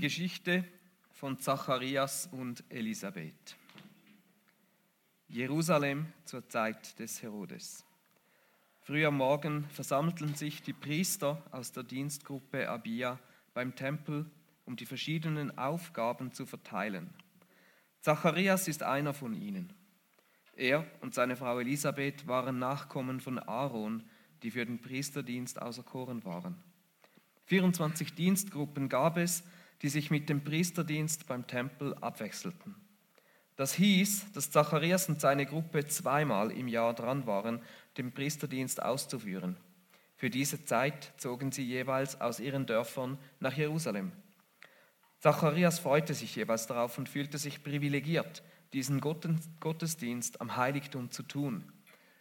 Geschichte von Zacharias und Elisabeth. Jerusalem zur Zeit des Herodes. Früh am Morgen versammelten sich die Priester aus der Dienstgruppe Abia beim Tempel, um die verschiedenen Aufgaben zu verteilen. Zacharias ist einer von ihnen. Er und seine Frau Elisabeth waren Nachkommen von Aaron, die für den Priesterdienst auserkoren waren. 24 Dienstgruppen gab es, die sich mit dem Priesterdienst beim Tempel abwechselten. Das hieß, dass Zacharias und seine Gruppe zweimal im Jahr dran waren, den Priesterdienst auszuführen. Für diese Zeit zogen sie jeweils aus ihren Dörfern nach Jerusalem. Zacharias freute sich jeweils darauf und fühlte sich privilegiert, diesen Gottesdienst am Heiligtum zu tun.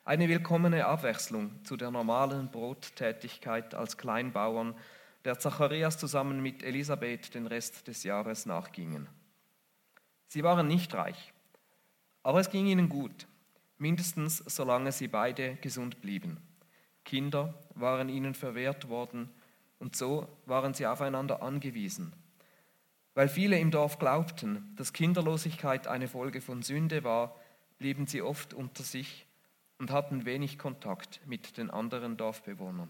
Eine willkommene Abwechslung zu der normalen Brottätigkeit als Kleinbauern, der Zacharias zusammen mit Elisabeth den Rest des Jahres nachgingen. Sie waren nicht reich, aber es ging ihnen gut, mindestens solange sie beide gesund blieben. Kinder waren ihnen verwehrt worden und so waren sie aufeinander angewiesen. Weil viele im Dorf glaubten, dass Kinderlosigkeit eine Folge von Sünde war, blieben sie oft unter sich und hatten wenig Kontakt mit den anderen Dorfbewohnern.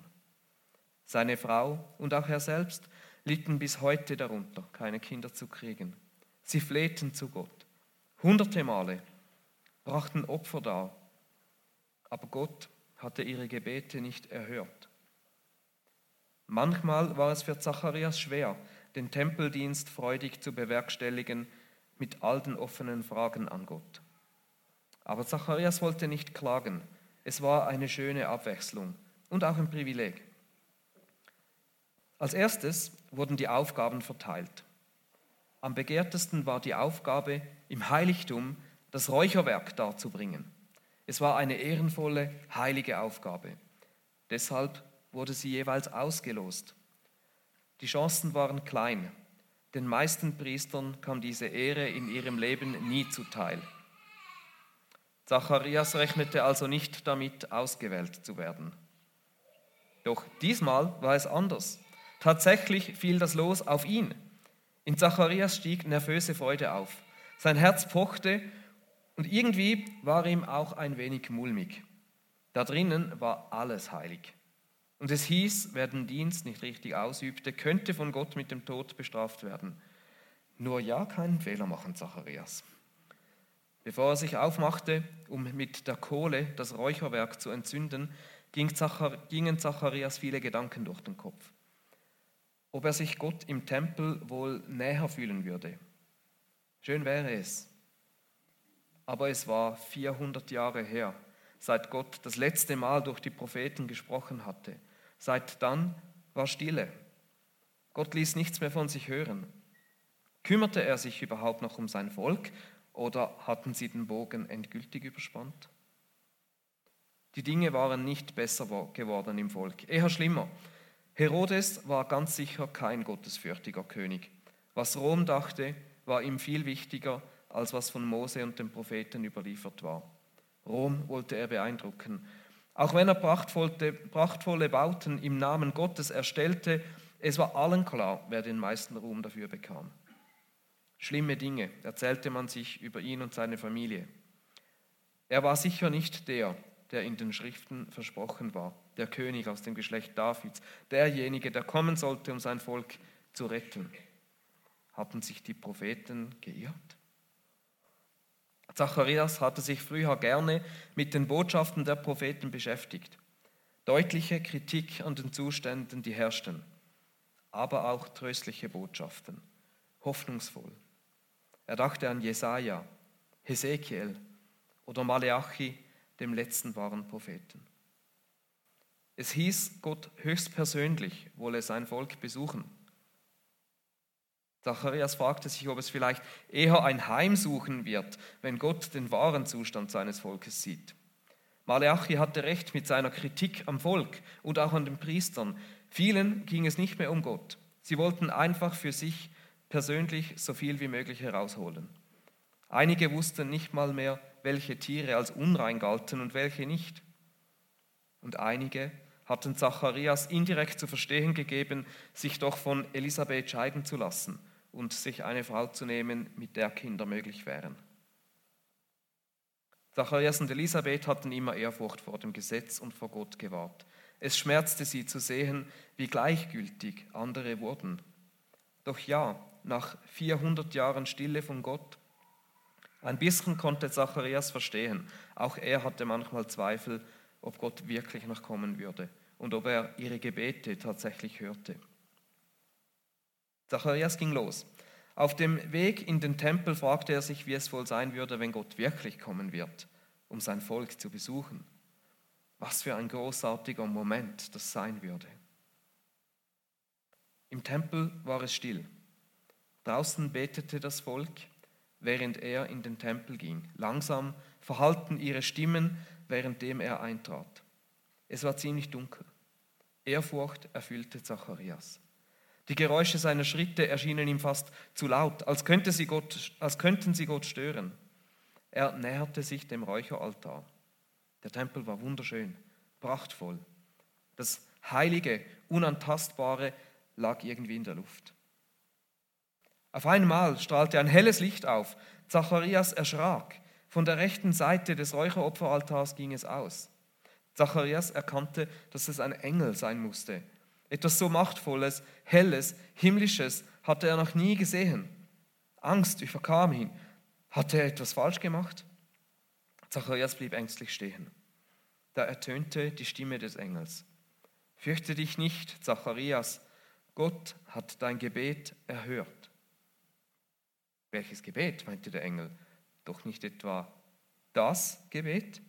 Seine Frau und auch er selbst litten bis heute darunter, keine Kinder zu kriegen. Sie flehten zu Gott. Hunderte Male brachten Opfer dar, aber Gott hatte ihre Gebete nicht erhört. Manchmal war es für Zacharias schwer, den Tempeldienst freudig zu bewerkstelligen mit all den offenen Fragen an Gott. Aber Zacharias wollte nicht klagen. Es war eine schöne Abwechslung und auch ein Privileg. Als erstes wurden die Aufgaben verteilt. Am begehrtesten war die Aufgabe, im Heiligtum das Räucherwerk darzubringen. Es war eine ehrenvolle, heilige Aufgabe. Deshalb wurde sie jeweils ausgelost. Die Chancen waren klein. Den meisten Priestern kam diese Ehre in ihrem Leben nie zuteil. Zacharias rechnete also nicht damit, ausgewählt zu werden. Doch diesmal war es anders. Tatsächlich fiel das Los auf ihn. In Zacharias stieg nervöse Freude auf. Sein Herz pochte und irgendwie war ihm auch ein wenig mulmig. Da drinnen war alles heilig. Und es hieß, wer den Dienst nicht richtig ausübte, könnte von Gott mit dem Tod bestraft werden. Nur ja keinen Fehler machen, Zacharias. Bevor er sich aufmachte, um mit der Kohle das Räucherwerk zu entzünden, gingen Zacharias viele Gedanken durch den Kopf ob er sich Gott im Tempel wohl näher fühlen würde. Schön wäre es. Aber es war 400 Jahre her, seit Gott das letzte Mal durch die Propheten gesprochen hatte. Seit dann war Stille. Gott ließ nichts mehr von sich hören. Kümmerte er sich überhaupt noch um sein Volk oder hatten sie den Bogen endgültig überspannt? Die Dinge waren nicht besser geworden im Volk, eher schlimmer. Herodes war ganz sicher kein gottesfürchtiger König. Was Rom dachte, war ihm viel wichtiger, als was von Mose und den Propheten überliefert war. Rom wollte er beeindrucken. Auch wenn er prachtvolle, prachtvolle Bauten im Namen Gottes erstellte, es war allen klar, wer den meisten Ruhm dafür bekam. Schlimme Dinge erzählte man sich über ihn und seine Familie. Er war sicher nicht der, der in den Schriften versprochen war der König aus dem Geschlecht Davids, derjenige, der kommen sollte, um sein Volk zu retten. Hatten sich die Propheten geirrt? Zacharias hatte sich früher gerne mit den Botschaften der Propheten beschäftigt. Deutliche Kritik an den Zuständen, die herrschten, aber auch tröstliche Botschaften, hoffnungsvoll. Er dachte an Jesaja, Hesekiel oder Maleachi, dem letzten wahren Propheten. Es hieß, Gott höchstpersönlich wolle sein Volk besuchen. Zacharias fragte sich, ob es vielleicht eher ein Heimsuchen wird, wenn Gott den wahren Zustand seines Volkes sieht. Maleachi hatte recht mit seiner Kritik am Volk und auch an den Priestern. Vielen ging es nicht mehr um Gott. Sie wollten einfach für sich persönlich so viel wie möglich herausholen. Einige wussten nicht mal mehr, welche Tiere als unrein galten und welche nicht. Und einige hatten Zacharias indirekt zu verstehen gegeben, sich doch von Elisabeth scheiden zu lassen und sich eine Frau zu nehmen, mit der Kinder möglich wären. Zacharias und Elisabeth hatten immer Ehrfurcht vor dem Gesetz und vor Gott gewahrt. Es schmerzte sie zu sehen, wie gleichgültig andere wurden. Doch ja, nach 400 Jahren Stille von Gott, ein bisschen konnte Zacharias verstehen. Auch er hatte manchmal Zweifel, ob Gott wirklich noch kommen würde und ob er ihre Gebete tatsächlich hörte. Zacharias ging los. Auf dem Weg in den Tempel fragte er sich, wie es wohl sein würde, wenn Gott wirklich kommen wird, um sein Volk zu besuchen. Was für ein großartiger Moment das sein würde. Im Tempel war es still. Draußen betete das Volk, während er in den Tempel ging. Langsam verhallten ihre Stimmen, währenddem er eintrat. Es war ziemlich dunkel. Ehrfurcht erfüllte Zacharias. Die Geräusche seiner Schritte erschienen ihm fast zu laut, als, könnte sie Gott, als könnten sie Gott stören. Er näherte sich dem Räucheraltar. Der Tempel war wunderschön, prachtvoll. Das Heilige, Unantastbare lag irgendwie in der Luft. Auf einmal strahlte ein helles Licht auf. Zacharias erschrak. Von der rechten Seite des Räucheropferaltars ging es aus. Zacharias erkannte, dass es ein Engel sein musste. Etwas so Machtvolles, Helles, Himmlisches hatte er noch nie gesehen. Angst überkam ihn. Hatte er etwas falsch gemacht? Zacharias blieb ängstlich stehen. Da ertönte die Stimme des Engels. Fürchte dich nicht, Zacharias, Gott hat dein Gebet erhört. Welches Gebet? meinte der Engel. Doch nicht etwa das Gebet?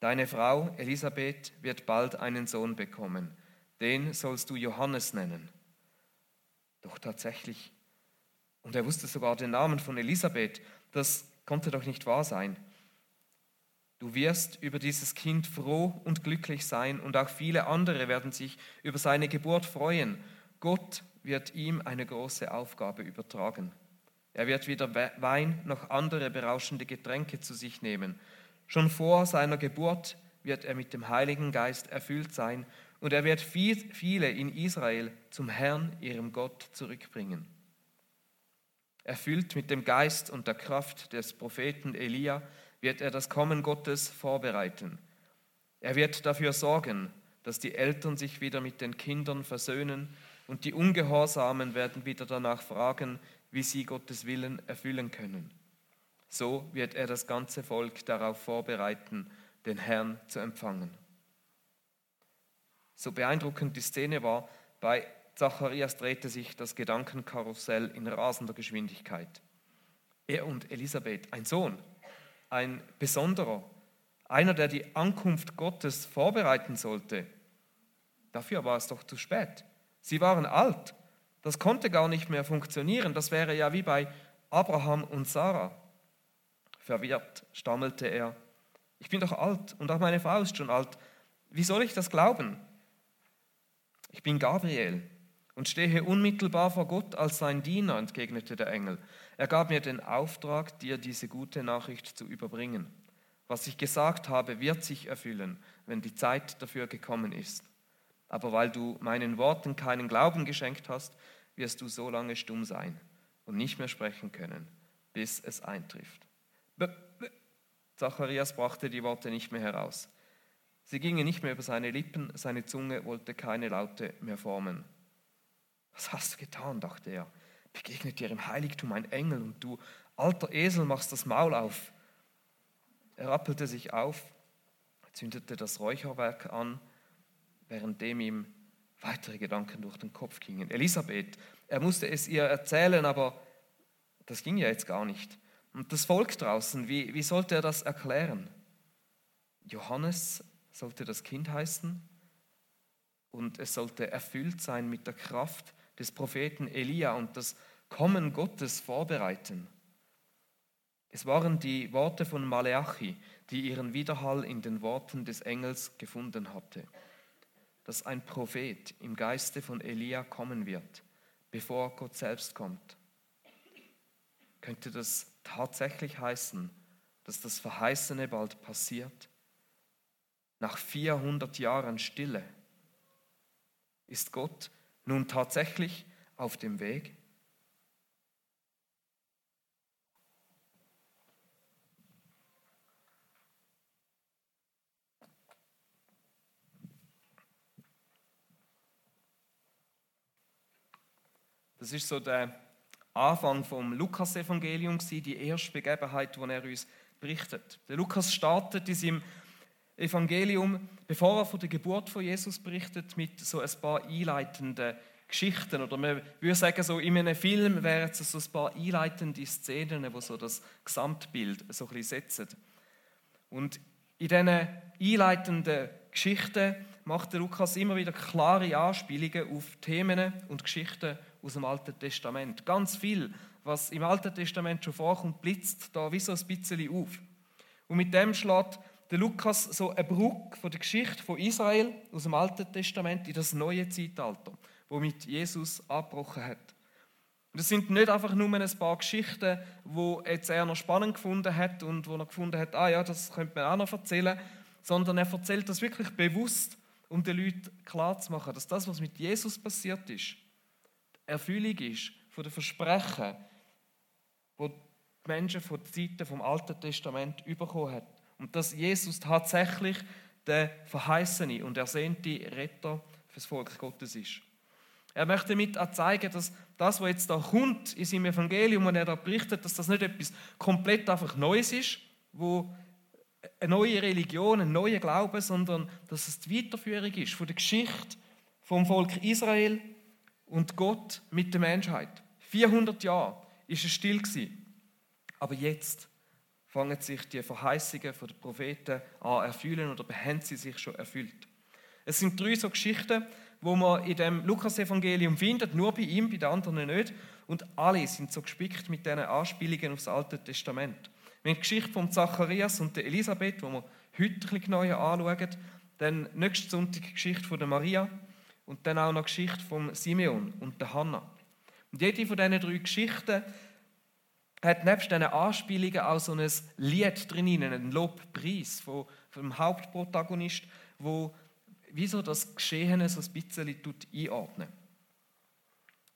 Deine Frau Elisabeth wird bald einen Sohn bekommen, den sollst du Johannes nennen. Doch tatsächlich, und er wusste sogar den Namen von Elisabeth, das konnte doch nicht wahr sein. Du wirst über dieses Kind froh und glücklich sein und auch viele andere werden sich über seine Geburt freuen. Gott wird ihm eine große Aufgabe übertragen. Er wird weder Wein noch andere berauschende Getränke zu sich nehmen. Schon vor seiner Geburt wird er mit dem Heiligen Geist erfüllt sein und er wird viele in Israel zum Herrn, ihrem Gott, zurückbringen. Erfüllt mit dem Geist und der Kraft des Propheten Elia wird er das Kommen Gottes vorbereiten. Er wird dafür sorgen, dass die Eltern sich wieder mit den Kindern versöhnen und die Ungehorsamen werden wieder danach fragen, wie sie Gottes Willen erfüllen können. So wird er das ganze Volk darauf vorbereiten, den Herrn zu empfangen. So beeindruckend die Szene war, bei Zacharias drehte sich das Gedankenkarussell in rasender Geschwindigkeit. Er und Elisabeth, ein Sohn, ein besonderer, einer, der die Ankunft Gottes vorbereiten sollte. Dafür war es doch zu spät. Sie waren alt. Das konnte gar nicht mehr funktionieren. Das wäre ja wie bei Abraham und Sarah. Verwirrt stammelte er. Ich bin doch alt und auch meine Frau ist schon alt. Wie soll ich das glauben? Ich bin Gabriel und stehe unmittelbar vor Gott als sein Diener, entgegnete der Engel. Er gab mir den Auftrag, dir diese gute Nachricht zu überbringen. Was ich gesagt habe, wird sich erfüllen, wenn die Zeit dafür gekommen ist. Aber weil du meinen Worten keinen Glauben geschenkt hast, wirst du so lange stumm sein und nicht mehr sprechen können, bis es eintrifft. Zacharias brachte die Worte nicht mehr heraus. Sie gingen nicht mehr über seine Lippen, seine Zunge wollte keine Laute mehr formen. Was hast du getan? dachte er. Begegnet dir im Heiligtum ein Engel und du, alter Esel, machst das Maul auf. Er rappelte sich auf, zündete das Räucherwerk an, währenddem ihm weitere Gedanken durch den Kopf gingen. Elisabeth, er musste es ihr erzählen, aber das ging ja jetzt gar nicht. Und das Volk draußen, wie, wie sollte er das erklären? Johannes sollte das Kind heißen und es sollte erfüllt sein mit der Kraft des Propheten Elia und das Kommen Gottes vorbereiten. Es waren die Worte von Maleachi, die ihren Widerhall in den Worten des Engels gefunden hatte, dass ein Prophet im Geiste von Elia kommen wird, bevor Gott selbst kommt. Könnte das tatsächlich heißen, dass das Verheißene bald passiert? Nach 400 Jahren Stille ist Gott nun tatsächlich auf dem Weg? Das ist so der Anfang vom Lukas-Evangelium, die erste Begebenheit, die er uns berichtet. Der Lukas startet in seinem Evangelium, bevor er von der Geburt von Jesus berichtet, mit so ein paar einleitenden Geschichten. Oder man würde sagen, so in einem Film wären es so ein paar einleitende Szenen, die so das Gesamtbild so ein bisschen setzen. Und in diesen einleitenden Geschichten macht der Lukas immer wieder klare Anspielungen auf Themen und Geschichten aus dem Alten Testament. Ganz viel, was im Alten Testament schon vorkommt, blitzt da wie so ein bisschen auf. Und mit dem schlägt der Lukas so eine Brücke von der Geschichte von Israel aus dem Alten Testament in das neue Zeitalter, wo mit Jesus abgebrochen hat. Und es sind nicht einfach nur ein paar Geschichten, wo jetzt er noch spannend gefunden hat und wo er gefunden hat, ah ja, das könnte man auch noch erzählen, sondern er erzählt das wirklich bewusst, um den Leuten klarzumachen, dass das, was mit Jesus passiert ist, Erfüllung ist von den Versprechen, wo die Menschen von Zeiten vom Alten Testament bekommen haben. Und dass Jesus tatsächlich der verheißene und ersehnte Retter fürs Volk Gottes ist. Er möchte damit auch zeigen, dass das, was jetzt da kommt in seinem Evangelium und er da berichtet, dass das nicht etwas komplett einfach Neues ist, wo eine neue Religion, ein neuer Glaube, sondern dass es die Weiterführung ist von der Geschichte vom Volk Israel und Gott mit der Menschheit. 400 Jahre ist es still gewesen. Aber jetzt fangen sich die Verheißungen der Propheten an erfüllen oder haben sie sich schon erfüllt. Es sind drei so Geschichten, wo man in dem Lukas-Evangelium findet, nur bei ihm, bei den anderen nicht. Und alle sind so gespickt mit diesen Anspielungen aufs Alte Testament. Wenn die Geschichte von Zacharias und der Elisabeth, wo wir heute ein bisschen genauer anschauen, dann nächsten Sonntag die Geschichte von der Maria und dann auch noch Geschichte von Simeon und der Hannah. Und jede von diesen drei Geschichten hat nebst diesen Anspielungen auch so ein Lied drin, einen Lobpreis vom, vom Hauptprotagonist, wo wieso das Geschehene so ein bisschen einordnen.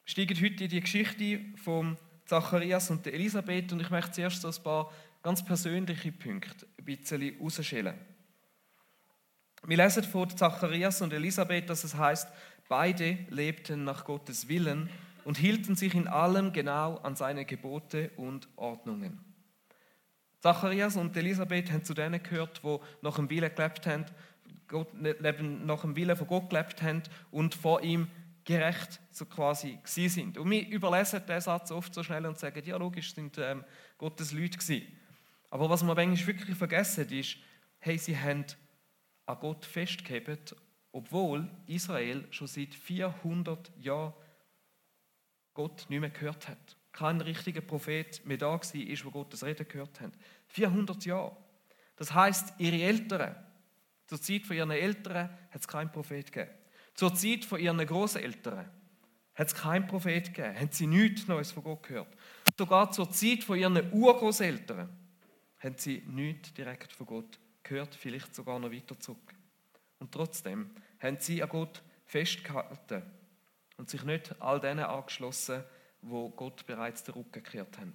Wir steigen heute in die Geschichte von Zacharias und der Elisabeth und ich möchte zuerst so ein paar ganz persönliche Punkte ein bisschen herausschälen. Wir lesen von Zacharias und Elisabeth, dass es heißt, beide lebten nach Gottes Willen und hielten sich in allem genau an seine Gebote und Ordnungen. Zacharias und Elisabeth haben zu denen gehört, wo nach dem Willen gelebt haben, nach dem Willen von Gott gelebt haben und vor ihm gerecht so quasi sind. Und wir überlesen diesen Satz oft so schnell und sagen, ja logisch, sind ähm, Gottes Leute gewesen. Aber was man eigentlich wirklich vergessen ist, hey, sie haben an Gott festgehalten, obwohl Israel schon seit 400 Jahren Gott nicht mehr gehört hat. Kein richtiger Prophet mehr da war, ist, wo Gottes Reden gehört hat. 400 Jahre. Das heißt, ihre Eltern, zur Zeit von ihren Eltern hat es keinen Prophet gegeben. Zur Zeit von ihren Großeltern hat es keinen Prophet gegeben. Haben sie nichts Neues von Gott gehört. Sogar zur Zeit von ihren Urgroßeltern haben sie nichts direkt von Gott gehört, vielleicht sogar noch weiter zurück. Und trotzdem haben sie an Gott festgehalten und sich nicht all denen angeschlossen, wo Gott bereits den Rücken gekehrt haben.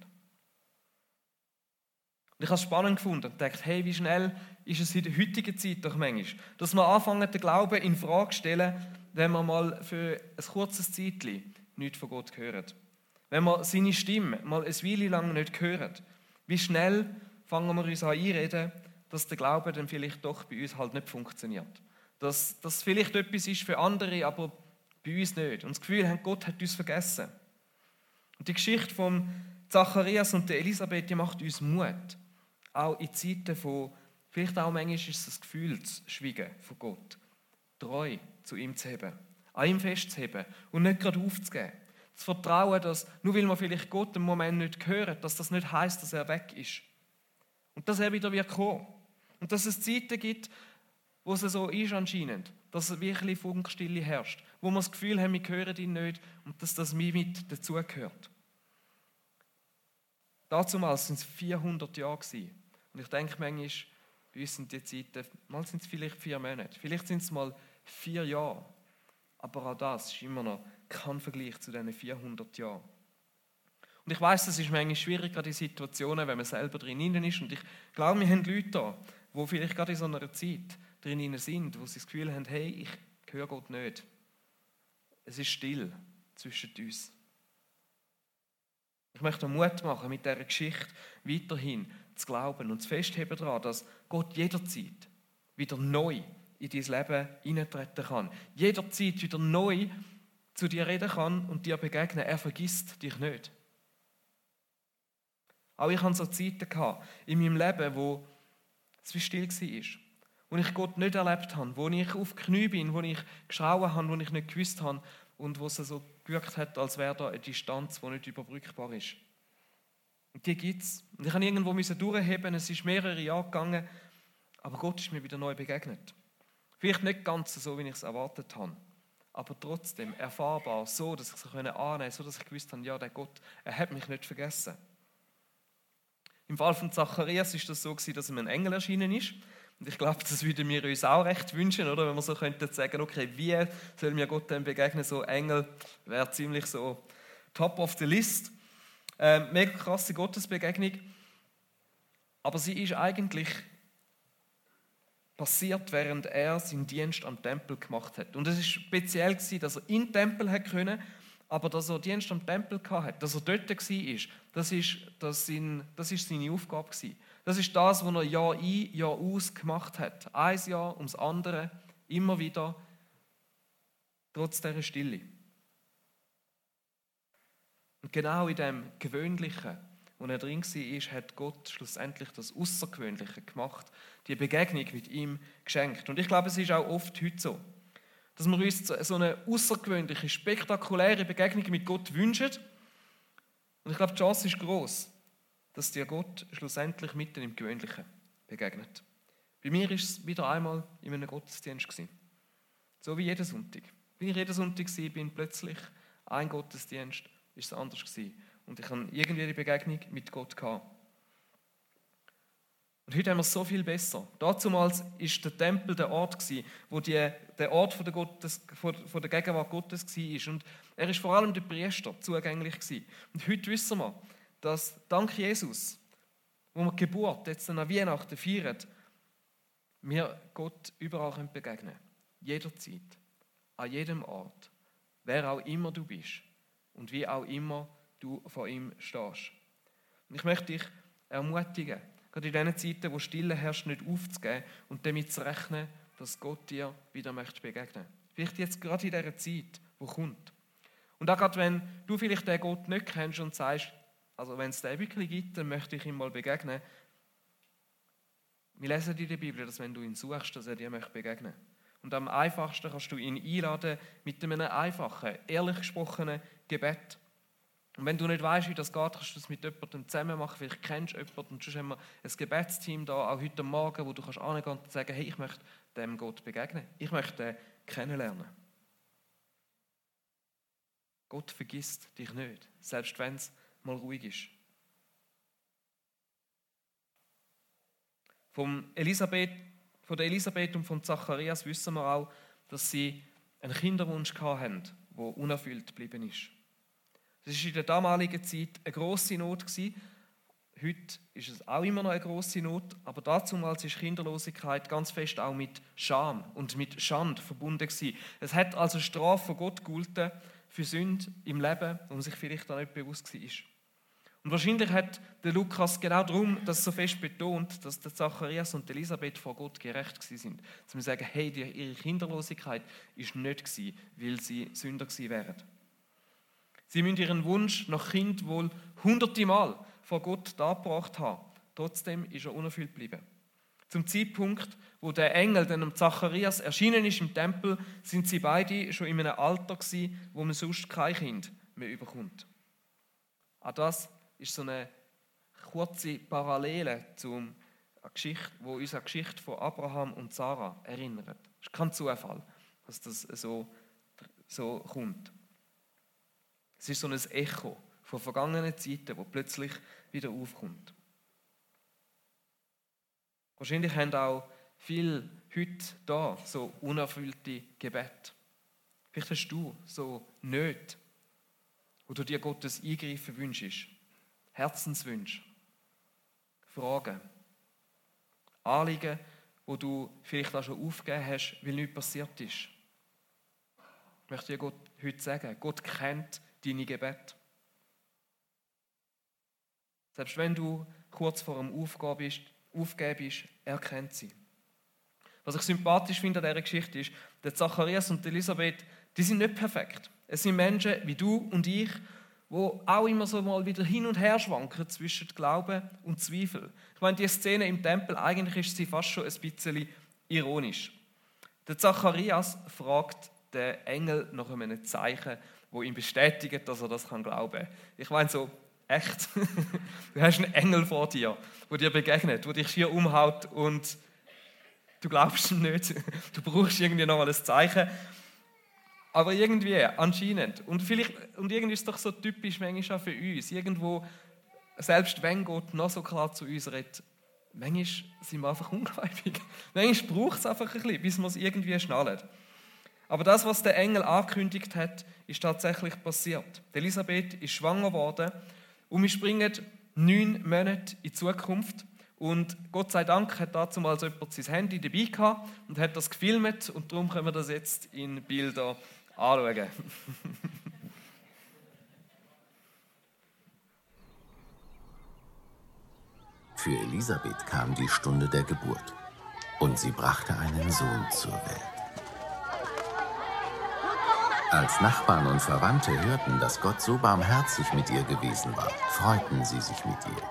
Und ich habe es spannend gefunden und gedacht, hey, wie schnell ist es in der heutigen Zeit doch manchmal, dass wir anfangen, den Glauben in Frage zu stellen, wenn wir mal für ein kurzes Zeitchen nichts von Gott hören. Wenn wir seine Stimme mal ein Weile lang nicht hören. Wie schnell fangen wir uns an einreden, dass der Glaube dann vielleicht doch bei uns halt nicht funktioniert. Dass das vielleicht etwas ist für andere, aber bei uns nicht. Und das Gefühl haben, Gott hat uns vergessen. Und die Geschichte von Zacharias und der Elisabeth, die macht uns Mut. Auch in Zeiten von, vielleicht auch manchmal ist es das Gefühl zu schweigen von Gott. Treu zu ihm zu haben, an ihm festzuheben und nicht gerade aufzugeben. Das Vertrauen, dass nur weil man vielleicht Gott im Moment nicht hört, dass das nicht heißt, dass er weg ist. Und dass er wieder wird kommen. Und dass es Zeiten gibt, wo es so ist anscheinend, dass es wirklich Funkstille herrscht, wo wir das Gefühl haben, wir hören ihn nicht und dass das mir mit dazugehört. Damals sind es 400 Jahre. Und ich denke manchmal, bei uns sind die Zeiten, mal sind es vielleicht vier Monate, vielleicht sind es mal vier Jahre. Aber auch das ist immer noch kein Vergleich zu diesen 400 Jahren. Und ich weiß, es ist manchmal schwierig, gerade in Situationen, wenn man selber drin ist. Und ich glaube, wir haben Leute da, die vielleicht gerade in so einer Zeit drin sind, wo sie das Gefühl haben, hey, ich höre Gott nicht. Es ist still zwischen uns. Ich möchte Mut machen, mit dieser Geschichte weiterhin zu glauben und zu festheben daran, dass Gott jederzeit wieder neu in dein Leben hineintreten kann. Jederzeit wieder neu zu dir reden kann und dir begegnen. Er vergisst dich nicht. Auch ich hatte so Zeiten in meinem Leben, wo es wie still war. Wo ich Gott nicht erlebt habe, wo ich auf Knie bin, wo ich geschrauen habe, wo ich nicht gewusst habe und wo es so gewirkt hat, als wäre da eine Distanz, die nicht überbrückbar ist. Und die gibt es. Und ich musste irgendwo durchheben, es ist mehrere Jahre gegangen, aber Gott ist mir wieder neu begegnet. Vielleicht nicht ganz so, wie ich es erwartet habe, aber trotzdem erfahrbar, so, dass ich es annehmen konnte, so, dass ich gewusst habe, ja, der Gott, er hat mich nicht vergessen. Im Fall von Zacharias ist das so gewesen, dass ihm ein Engel erschienen ist. Und ich glaube, das würden wir uns auch recht wünschen, oder? Wenn wir so könnten sagen, okay, wie soll mir Gott denn begegnen? So Engel wäre ziemlich so top of the list. Ähm, mega krasse Gottesbegegnung. Aber sie ist eigentlich passiert, während er seinen Dienst am Tempel gemacht hat. Und es ist speziell gewesen, dass er in den Tempel hat können, aber dass er Dienst am Tempel hatte, dass er dort war, das ist, das, seine Aufgabe. Das ist das, was er Jahr ein, Jahr aus gemacht hat. Ein Jahr ums andere, immer wieder, trotz dieser Stille. Und genau in dem Gewöhnlichen, wo er drin war, hat Gott schlussendlich das Außergewöhnliche gemacht, die Begegnung mit ihm geschenkt. Und ich glaube, es ist auch oft heute so dass wir uns so eine außergewöhnliche, spektakuläre Begegnung mit Gott wünschen. Und ich glaube, die Chance ist groß, dass dir Gott schlussendlich mitten im Gewöhnlichen begegnet. Bei mir war es wieder einmal in einem Gottesdienst. So wie jeden Sonntag. Wie ich jeden Sonntag war, bin plötzlich ein Gottesdienst, ist es anders gewesen. Und ich habe irgendwie die Begegnung mit Gott gehabt. Und heute haben wir es so viel besser. Damals war der Tempel der Ort, wo die, der Ort von der, Gottes, von der Gegenwart Gottes war. Und er ist vor allem der Priester zugänglich. Und heute wissen wir, dass dank Jesus, wo wir die Geburt jetzt an Weihnachten feiern, wir Gott überall begegnen können. Jederzeit, an jedem Ort, wer auch immer du bist und wie auch immer du vor ihm stehst. Und ich möchte dich ermutigen, gerade in diesen Zeiten, wo Stille herrscht, nicht aufzugeben und damit zu rechnen, dass Gott dir wieder möchte begegnen Vielleicht jetzt gerade in dieser Zeit, wo kommt. Und auch gerade wenn du vielleicht den Gott nicht kennst und sagst, also wenn es den wirklich gibt, dann möchte ich ihm mal begegnen. Wir lesen in der Bibel, dass wenn du ihn suchst, dass er dir möchte begegnen Und am einfachsten kannst du ihn einladen mit einem einfachen, ehrlich gesprochenen Gebet. Und wenn du nicht weißt, wie das geht, kannst du das mit jemandem zusammen machen. Vielleicht kennst du jemanden und schon haben wir ein Gebetsteam da, auch heute Morgen, wo du kannst angehen und sagen, hey, ich möchte dem Gott begegnen. Ich möchte ihn kennenlernen. Gott vergisst dich nicht, selbst wenn es mal ruhig ist. Vom Elisabeth, von der Elisabeth und von Zacharias wissen wir auch, dass sie einen Kinderwunsch hatten, der unerfüllt geblieben ist. Das war in der damaligen Zeit eine grosse Not. Heute ist es auch immer noch eine grosse Not, aber damals ist Kinderlosigkeit ganz fest auch mit Scham und mit Schand verbunden gewesen. Es hat also Strafe von Gott gegolten für Sünde im Leben, man sich vielleicht auch nicht bewusst war. Und wahrscheinlich hat der Lukas genau darum das so fest betont, dass der Zacharias und Elisabeth vor Gott gerecht sind. Dass wir sagen, hey, ihre Kinderlosigkeit ist nicht gewesen, weil sie Sünder gewesen wären. Sie müssen ihren Wunsch nach Kind wohl hunderte Mal vor Gott dargebracht haben. Trotzdem ist er unerfüllt geblieben. Zum Zeitpunkt, wo der Engel dem Zacharias erschienen ist im Tempel, sind sie beide schon in einem Alter gewesen, wo man sonst kein Kind mehr überkommt. Auch das ist so eine kurze Parallele zum Geschichte, wo uns an die Geschichte von Abraham und Sarah erinnert. Es ist kein Zufall, dass das so, so kommt. Es ist so ein Echo von vergangenen Zeiten, wo plötzlich wieder aufkommt. Wahrscheinlich haben auch viele heute da so unerfüllte Gebete. Vielleicht hast du so Nöte, wo du dir Gottes Eingreifen wünschst. Herzenswünsche, Fragen, Anliegen, wo du vielleicht auch schon aufgegeben hast, weil nichts passiert ist. Ich möchte dir Gott heute sagen, Gott kennt deine Gebete. Selbst wenn du kurz vor dem Aufgeben bist, Aufgeben bist er kennt sie. Was ich sympathisch finde an dieser Geschichte ist, der Zacharias und Elisabeth, die sind nicht perfekt. Es sind Menschen wie du und ich, wo auch immer so mal wieder hin und her schwanken zwischen Glauben und Zweifel. Ich meine, die Szene im Tempel, eigentlich ist sie fast schon ein bisschen ironisch. Der Zacharias fragt den Engel nach einem Zeichen, wo ihm bestätigt, dass er das glauben kann. Ich meine so, echt, du hast einen Engel vor dir, wo dir begegnet, wo dich hier umhaut und du glaubst ihm nicht. Du brauchst irgendwie noch mal ein Zeichen. Aber irgendwie, anscheinend. Und, vielleicht, und irgendwie ist es doch so typisch manchmal auch für uns. Irgendwo, selbst wenn Gott noch so klar zu uns redet, manchmal sind wir einfach ungläubig. Manchmal braucht es einfach ein bisschen, bis wir es irgendwie schnallen. Aber das, was der Engel angekündigt hat, ist tatsächlich passiert. Elisabeth ist schwanger geworden und wir springen neun Monate in die Zukunft. Und Gott sei Dank hat dazu mal so jemand sein Handy dabei gehabt und hat das gefilmt und darum können wir das jetzt in Bilder anschauen. Für Elisabeth kam die Stunde der Geburt und sie brachte einen Sohn zur Welt. Als Nachbarn und Verwandte hörten, dass Gott so barmherzig mit ihr gewesen war, freuten sie sich mit ihr.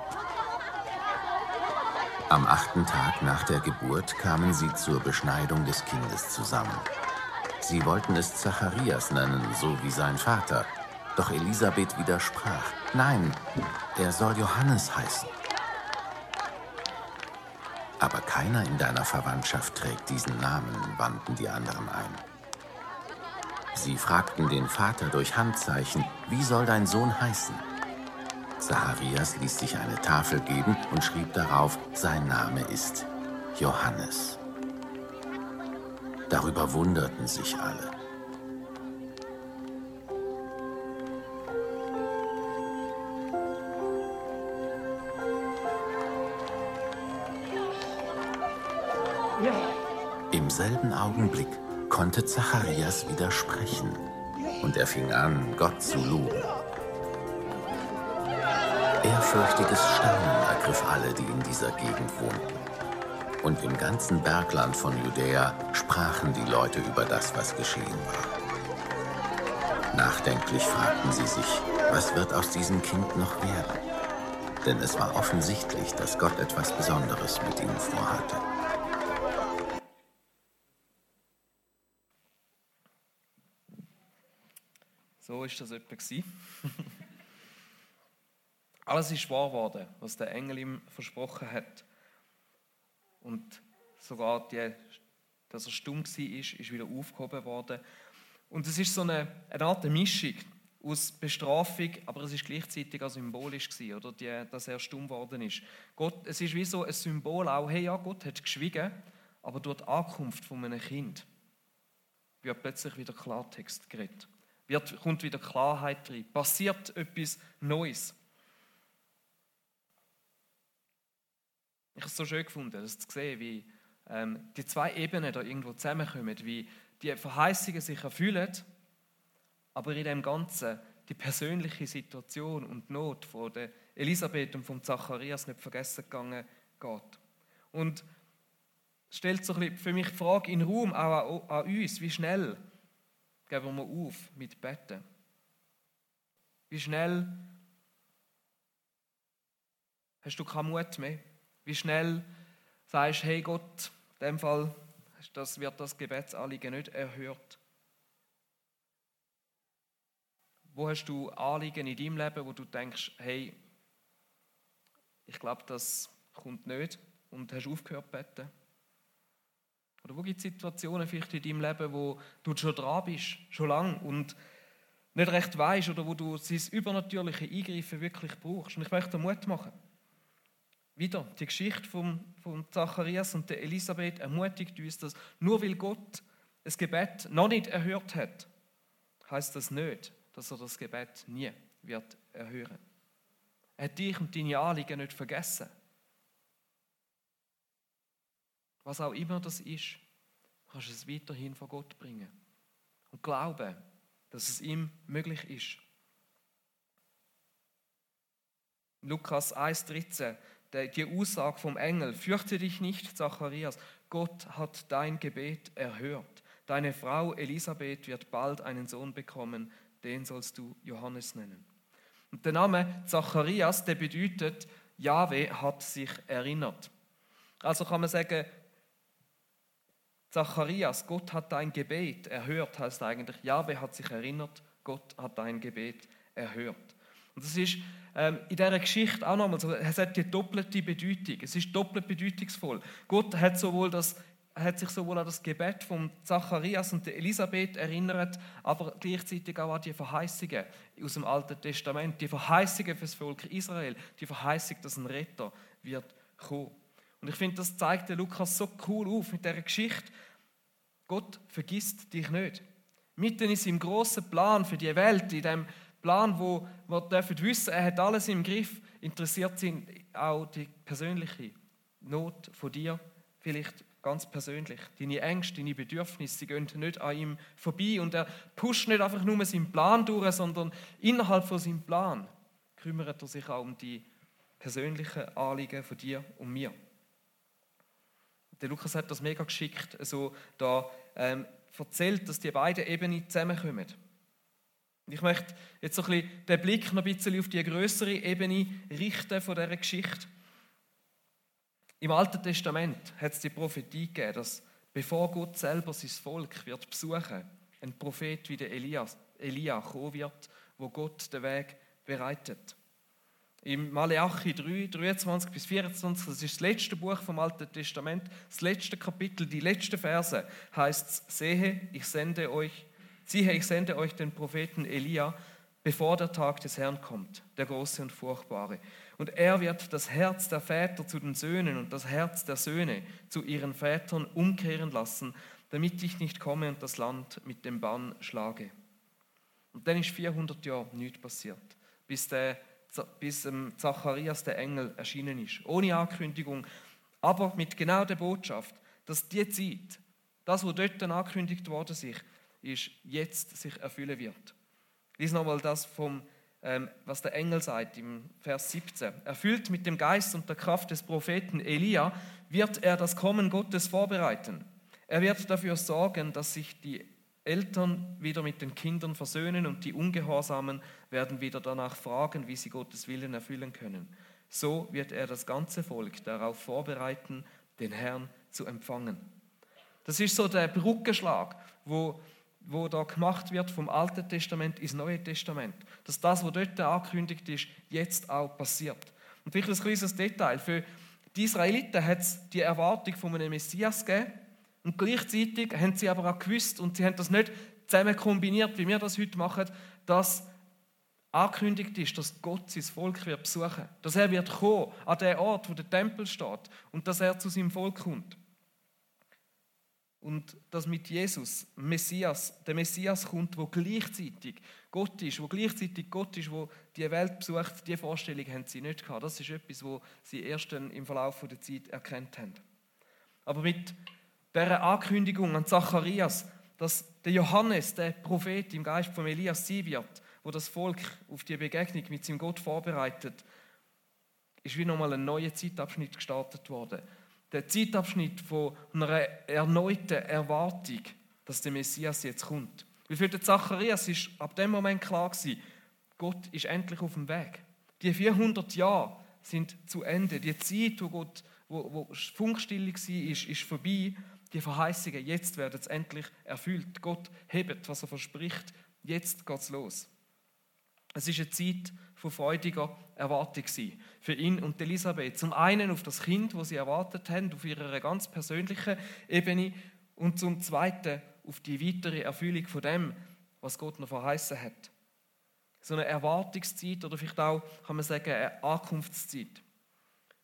Am achten Tag nach der Geburt kamen sie zur Beschneidung des Kindes zusammen. Sie wollten es Zacharias nennen, so wie sein Vater. Doch Elisabeth widersprach. Nein, er soll Johannes heißen. Aber keiner in deiner Verwandtschaft trägt diesen Namen, wandten die anderen ein. Sie fragten den Vater durch Handzeichen, wie soll dein Sohn heißen? Zacharias ließ sich eine Tafel geben und schrieb darauf, sein Name ist Johannes. Darüber wunderten sich alle. Im selben Augenblick konnte Zacharias widersprechen und er fing an, Gott zu loben. Ehrfürchtiges Staunen ergriff alle, die in dieser Gegend wohnten und im ganzen Bergland von Judäa sprachen die Leute über das, was geschehen war. Nachdenklich fragten sie sich, was wird aus diesem Kind noch werden? Denn es war offensichtlich, dass Gott etwas Besonderes mit ihm vorhatte. So ist das etwa. Alles ist wahr geworden, was der Engel ihm versprochen hat. Und sogar, die, dass er stumm war, ist, ist wieder aufgehoben worden. Und es ist so eine, eine Art Mischung aus Bestrafung, aber es ist gleichzeitig auch symbolisch gewesen, oder die, dass er stumm worden ist. Gott, es ist wie so ein Symbol auch, hey ja, Gott hat geschwiegen, aber durch die Ankunft von einem Kind wird plötzlich wieder Klartext geredet. Wird, kommt wieder Klarheit rein, passiert etwas Neues. Ich habe es so schön gefunden, das zu sehen, wie ähm, die zwei Ebenen da irgendwo zusammenkommen, wie die Verheißungen sich erfüllen, aber in dem Ganzen die persönliche Situation und Not von der Elisabeth und von Zacharias nicht vergessen gegangen geht. Und stellt so ein für mich die Frage in Raum, auch an uns, wie schnell geben wir auf mit Betten? Wie schnell hast du keinen Mut mehr? Wie schnell sagst du, hey Gott, in dem Fall das wird das Gebetsanliegen nicht erhört. Wo hast du Anliegen in deinem Leben, wo du denkst, hey, ich glaube, das kommt nicht und hast aufgehört zu beten? Oder wo gibt es Situationen vielleicht in deinem Leben, wo du schon dran bist, schon lang und nicht recht weißt oder wo du sein übernatürliche Eingreifen wirklich brauchst? Und ich möchte dir Mut machen. Wieder, die Geschichte von, von Zacharias und der Elisabeth ermutigt uns, dass nur weil Gott das Gebet noch nicht erhört hat, heißt das nicht, dass er das Gebet nie wird erhören. Er hat dich und deine Anliegen nicht vergessen. Was auch immer das ist, kannst du es weiterhin vor Gott bringen und glauben, dass es ihm möglich ist. Lukas 1,13, die Aussage vom Engel, fürchte dich nicht, Zacharias, Gott hat dein Gebet erhört. Deine Frau Elisabeth wird bald einen Sohn bekommen, den sollst du Johannes nennen. Und der Name Zacharias, der bedeutet, Jahwe hat sich erinnert. Also kann man sagen, Zacharias, Gott hat dein Gebet erhört, heißt eigentlich, Jahwe hat sich erinnert, Gott hat dein Gebet erhört. Und das ist ähm, in dieser Geschichte auch nochmal so, es hat die doppelte Bedeutung, es ist doppelt bedeutungsvoll. Gott hat, sowohl das, hat sich sowohl an das Gebet von Zacharias und Elisabeth erinnert, aber gleichzeitig auch an die Verheißungen aus dem Alten Testament, die Verheißungen für das Volk Israel, die Verheißung, dass ein Retter wird kommen. Und ich finde, das zeigt der Lukas so cool auf mit dieser Geschichte. Gott vergisst dich nicht. Mitten in seinem großen Plan für die Welt, in dem Plan, wo wir dürfen wissen, er hat alles im Griff, interessiert ihn auch die persönliche Not von dir, vielleicht ganz persönlich. Deine Ängste, deine Bedürfnisse, sie gehen nicht an ihm vorbei und er pusht nicht einfach nur seinen Plan durch, sondern innerhalb von seinem Plan kümmert er sich auch um die persönlichen Anliegen von dir und mir. Der Lukas hat das mega geschickt, so da ähm, erzählt, dass die beiden Ebenen zusammenkommen. Ich möchte jetzt so ein bisschen den Blick noch ein bisschen auf die größere Ebene richten von dieser Geschichte. Im Alten Testament hat es die Prophetie gegeben, dass bevor Gott selber sein Volk wird besuchen, ein Prophet wie der Elias, Elia kommen wird, wo Gott den Weg bereitet. Im Maleachi 3, 23 bis 24, das ist das letzte Buch vom Alten Testament, das letzte Kapitel, die letzten Verse, heißt es, sehe, ich sende euch Siehe, ich sende euch den Propheten Elia, bevor der Tag des Herrn kommt, der große und furchtbare. Und er wird das Herz der Väter zu den Söhnen und das Herz der Söhne zu ihren Vätern umkehren lassen, damit ich nicht komme und das Land mit dem Bann schlage. Und dann ist 400 Jahre nichts passiert, bis, der, bis ähm, Zacharias der Engel erschienen ist, ohne Ankündigung, aber mit genau der Botschaft, dass die Zeit, das, was dort angekündigt worden ist, ist, jetzt sich erfüllen wird. Lies nochmal das, vom, ähm, was der Engel sagt im Vers 17. Erfüllt mit dem Geist und der Kraft des Propheten Elia wird er das Kommen Gottes vorbereiten. Er wird dafür sorgen, dass sich die Eltern wieder mit den Kindern versöhnen und die Ungehorsamen werden wieder danach fragen, wie sie Gottes Willen erfüllen können. So wird er das ganze Volk darauf vorbereiten, den Herrn zu empfangen. Das ist so der Brückenschlag, wo wo da gemacht wird vom Alten Testament ins Neue Testament. Dass das, was dort angekündigt ist, jetzt auch passiert. Und vielleicht ein kleines Detail. Für die Israeliten hat es die Erwartung von einem Messias gegeben. Und gleichzeitig haben sie aber auch gewusst, und sie haben das nicht zusammen kombiniert, wie wir das heute machen, dass angekündigt ist, dass Gott sein Volk wird besuchen. Dass er wird kommen an den Ort, wo der Tempel steht. Und dass er zu seinem Volk kommt und dass mit Jesus Messias, der Messias kommt, wo gleichzeitig Gott ist, wo gleichzeitig Gott ist, wo die Welt besucht, die Vorstellung haben sie nicht gehabt. Das ist etwas, wo sie erst im Verlauf der Zeit erkannt haben. Aber mit dieser Ankündigung an Zacharias, dass der Johannes, der Prophet im Geist von Elias sein wird, wo das Volk auf die Begegnung mit seinem Gott vorbereitet, ist wie nochmal ein neuer Zeitabschnitt gestartet worden der Zeitabschnitt von einer erneuten Erwartung, dass der Messias jetzt kommt. Weil für den Zacharias ist ab dem Moment klar gewesen, Gott ist endlich auf dem Weg. Die 400 Jahre sind zu Ende. Die Zeit, wo Gott, wo, wo Funkstille war, ist, ist vorbei. Die Verheißungen, jetzt werden es endlich erfüllt. Gott hebt, was er verspricht. Jetzt geht es los. Es ist eine Zeit von freudiger Erwartung für ihn und Elisabeth. Zum einen auf das Kind, wo sie erwartet haben, auf ihrer ganz persönlichen Ebene und zum zweiten auf die weitere Erfüllung von dem, was Gott noch verheißen hat. So eine Erwartungszeit oder vielleicht auch, kann man sagen, eine Ankunftszeit.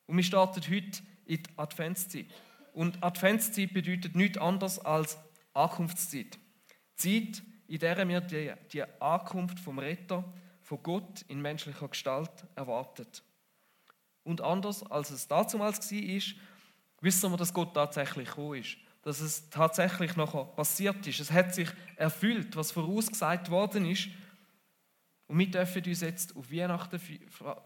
Und wir starten heute in die Adventszeit. Und Adventszeit bedeutet nichts anderes als Ankunftszeit. Zeit, in der wir die, die Ankunft vom Retter von Gott in menschlicher Gestalt erwartet. Und anders als es damals war, wissen wir, dass Gott tatsächlich gekommen ist. Dass es tatsächlich nachher passiert ist. Es hat sich erfüllt, was vorausgesagt worden ist. Und wir dürfen uns jetzt auf Weihnachten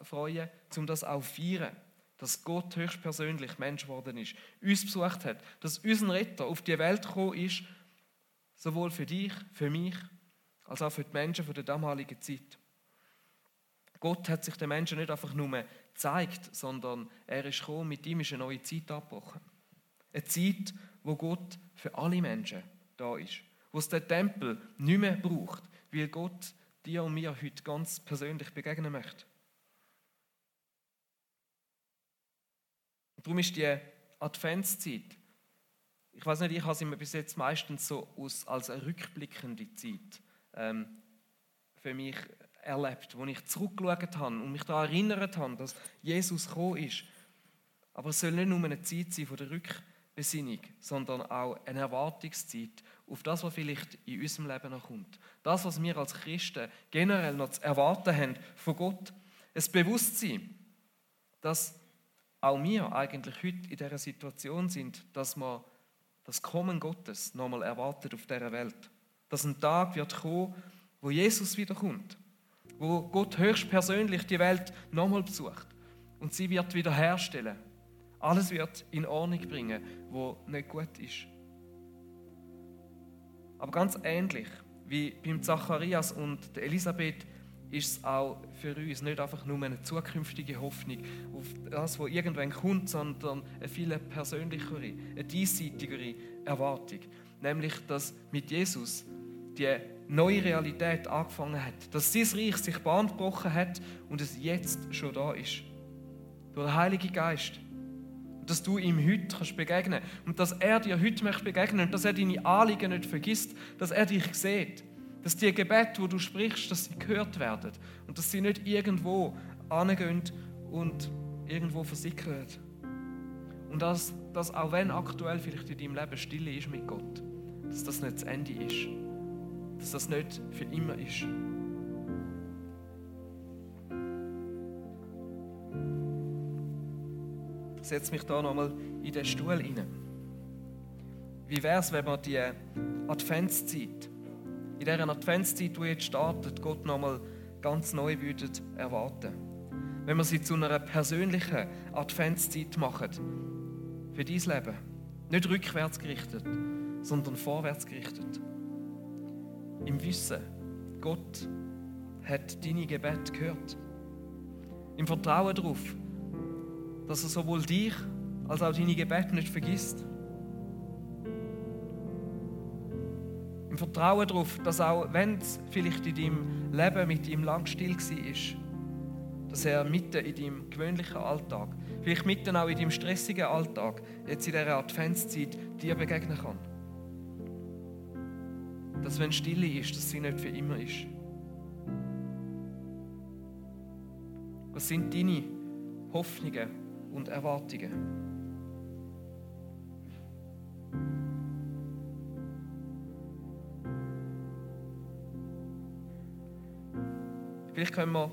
freuen, um das auch zu feiern. Dass Gott höchstpersönlich Mensch geworden ist, uns besucht hat, dass unser Retter auf die Welt gekommen ist, sowohl für dich, für mich, als auch für die Menschen der damaligen Zeit. Gott hat sich den Menschen nicht einfach nur gezeigt, sondern er ist gekommen, mit ihm ist eine neue Zeit abgebrochen. Eine Zeit, wo Gott für alle Menschen da ist. Wo es den Tempel nicht mehr braucht, weil Gott dir und mir heute ganz persönlich begegnen möchte. Darum ist die Adventszeit, ich weiß nicht, ich habe sie mir bis jetzt meistens so aus, als eine rückblickende Zeit ähm, für mich erlebt, wo ich zurückgeschaut habe und mich daran erinnert habe, dass Jesus gekommen ist. Aber es soll nicht nur eine Zeit sein von der Rückbesinnung, sondern auch eine Erwartungszeit auf das, was vielleicht in unserem Leben noch kommt. Das, was wir als Christen generell noch zu erwarten haben von Gott. Ein Bewusstsein, dass auch wir eigentlich heute in dieser Situation sind, dass wir das Kommen Gottes nochmal erwartet auf dieser Welt. Dass ein Tag wird kommen, wo Jesus wiederkommt wo Gott höchstpersönlich die Welt nochmal besucht und sie wird wiederherstellen. Alles wird in Ordnung bringen, wo nicht gut ist. Aber ganz ähnlich wie beim Zacharias und der Elisabeth ist es auch für uns nicht einfach nur eine zukünftige Hoffnung auf das, was irgendwann kommt, sondern eine viel persönlichere, eine diesseitigere Erwartung. Nämlich, dass mit Jesus die neue Realität angefangen hat. Dass sein Reich sich Bahn gebrochen hat und es jetzt schon da ist. Durch den Heiligen Geist. Und dass du ihm heute kannst begegnen Und dass er dir heute möchte begegnen und dass er deine Anliegen nicht vergisst, dass er dich sieht. Dass die Gebete, wo du sprichst, dass sie gehört werden. Und dass sie nicht irgendwo angehen und irgendwo versickern. Und dass, dass auch wenn aktuell vielleicht in deinem Leben Stille ist mit Gott, dass das nicht das Ende ist dass das nicht für immer ist. Setz mich da nochmal in den Stuhl rein. Wie wäre es, wenn wir die Adventszeit, in dieser Adventszeit, die jetzt startet, Gott nochmal ganz neu würden erwarten? Wenn wir sie zu einer persönlichen Adventszeit machen, für dein Leben. Nicht rückwärts gerichtet, sondern vorwärts gerichtet im Wissen, Gott hat deine Gebet gehört. Im Vertrauen darauf, dass er sowohl dich als auch deine Gebete nicht vergisst. Im Vertrauen darauf, dass auch wenn es vielleicht in deinem Leben mit ihm lang still war, dass er mitten in deinem gewöhnlichen Alltag, vielleicht mitten auch in deinem stressigen Alltag, jetzt in dieser Adventszeit dir begegnen kann dass wenn Stille ist, dass sie nicht für immer ist. Was sind deine Hoffnungen und Erwartungen? Vielleicht können wir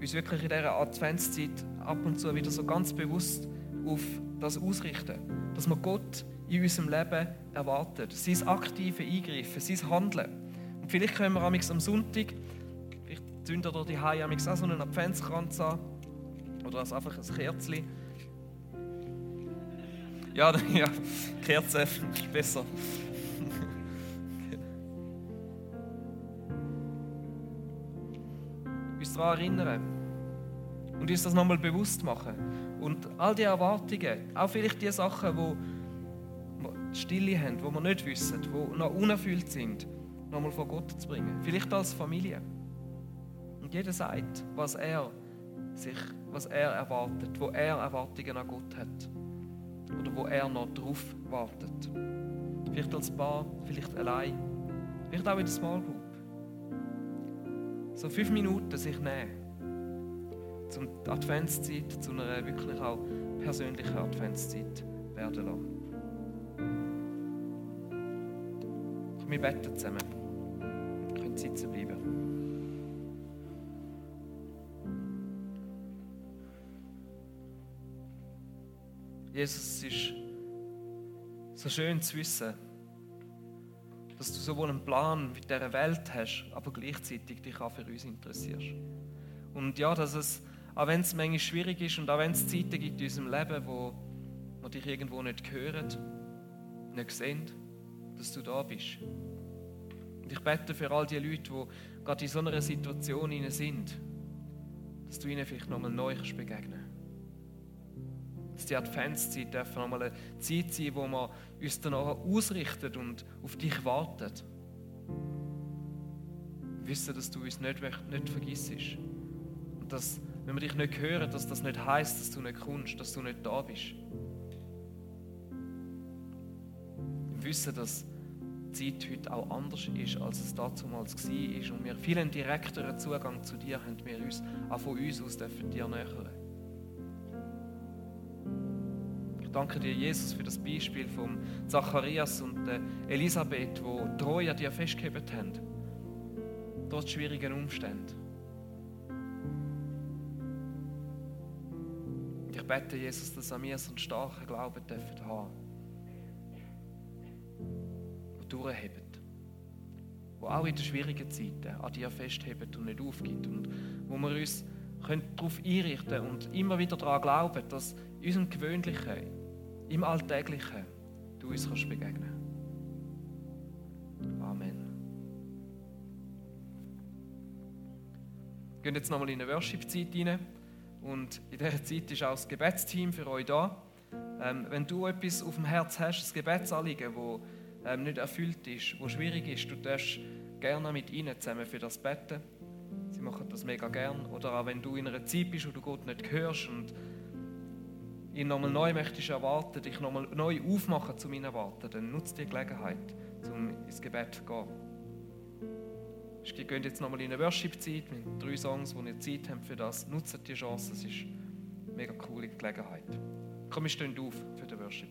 uns wirklich in dieser Adventszeit ab und zu wieder so ganz bewusst auf das ausrichten, dass wir Gott in unserem Leben erwartet. Sein aktive Eingreifen, sein Handeln. Und vielleicht können wir am Sonntag, vielleicht zünden wir die Hause auch so einen Adventskranz an oder also einfach ein Kerzchen. Ja, ja, Kerze ist besser. Uns daran erinnern und uns das nochmal bewusst machen. Und all die Erwartungen, auch vielleicht die Sachen, die Stille haben, wo wir nicht wissen, die noch unerfüllt sind, nochmal vor Gott zu bringen. Vielleicht als Familie. Und jeder sagt, was er sich, was er erwartet, wo er Erwartungen an Gott hat. Oder wo er noch drauf wartet. Vielleicht als Paar, vielleicht allein, vielleicht auch in der Small Group. So fünf Minuten sich nehmen. Zum Adventszeit, zu einer wirklich auch persönlichen Adventszeit werden lassen. Wir beten zusammen. Ihr könnt sitzen bleiben. Jesus, es ist so schön zu wissen, dass du sowohl einen Plan mit dieser Welt hast, aber gleichzeitig dich auch für uns interessierst. Und ja, dass es, auch wenn es manchmal schwierig ist und auch wenn es Zeiten gibt in unserem Leben, wo wir dich irgendwo nicht hören, nicht sehen, dass du da bist. Und ich bete für all die Leute, die gerade in so einer Situation sind, dass du ihnen vielleicht nochmal neu begegnen kannst dass die Adventszeit darf nochmal eine Zeit sein, wo wir uns danach ausrichten und auf dich warten. Wissen, dass du uns nicht, nicht vergisst. Und dass, wenn wir dich nicht hören, dass das nicht heißt, dass du nicht kommst, dass du nicht da bist. Wissen, dass die Zeit heute auch anders ist, als es damals war und wir viel einen direkteren Zugang zu dir haben, wir uns auch von uns aus dürfen dir nähern. Danke dir, Jesus, für das Beispiel von Zacharias und Elisabeth, wo treu an dir festgehalten haben, trotz schwierigen Umständen. Ich bete, Jesus, dass an mir so einen starken Glauben dürfen haben, der durchhebt, wo auch in den schwierigen Zeiten an dir festhebt und nicht aufgibt und wo wir uns darauf einrichten können und immer wieder daran glauben, dass in unserem Gewöhnlichen, im Alltäglichen du uns kannst begegnen Amen. Wir gehen jetzt nochmal in eine Worship-Zeit rein. Und in dieser Zeit ist auch das Gebetsteam für euch da. Ähm, wenn du etwas auf dem Herz hast, ein Gebetsanliegen, das ähm, nicht erfüllt ist, das schwierig ist, du darfst gerne mit ihnen zusammen für das beten. Sie machen das mega gern. Oder auch wenn du in einer Zeit bist, wo du Gott nicht hörst und ihn nochmal neu möchtest erwarten, dich nochmal neu aufmachen zu meinen Erwarten, dann nutzt die Gelegenheit, um ins Gebet zu gehen. Wir gehen jetzt nochmal in eine Worship-Zeit mit drei Songs, wo ihr Zeit habt für das. Nutzt die Chance, es ist eine mega coole Gelegenheit. Komm, wir stehen auf für den Worship.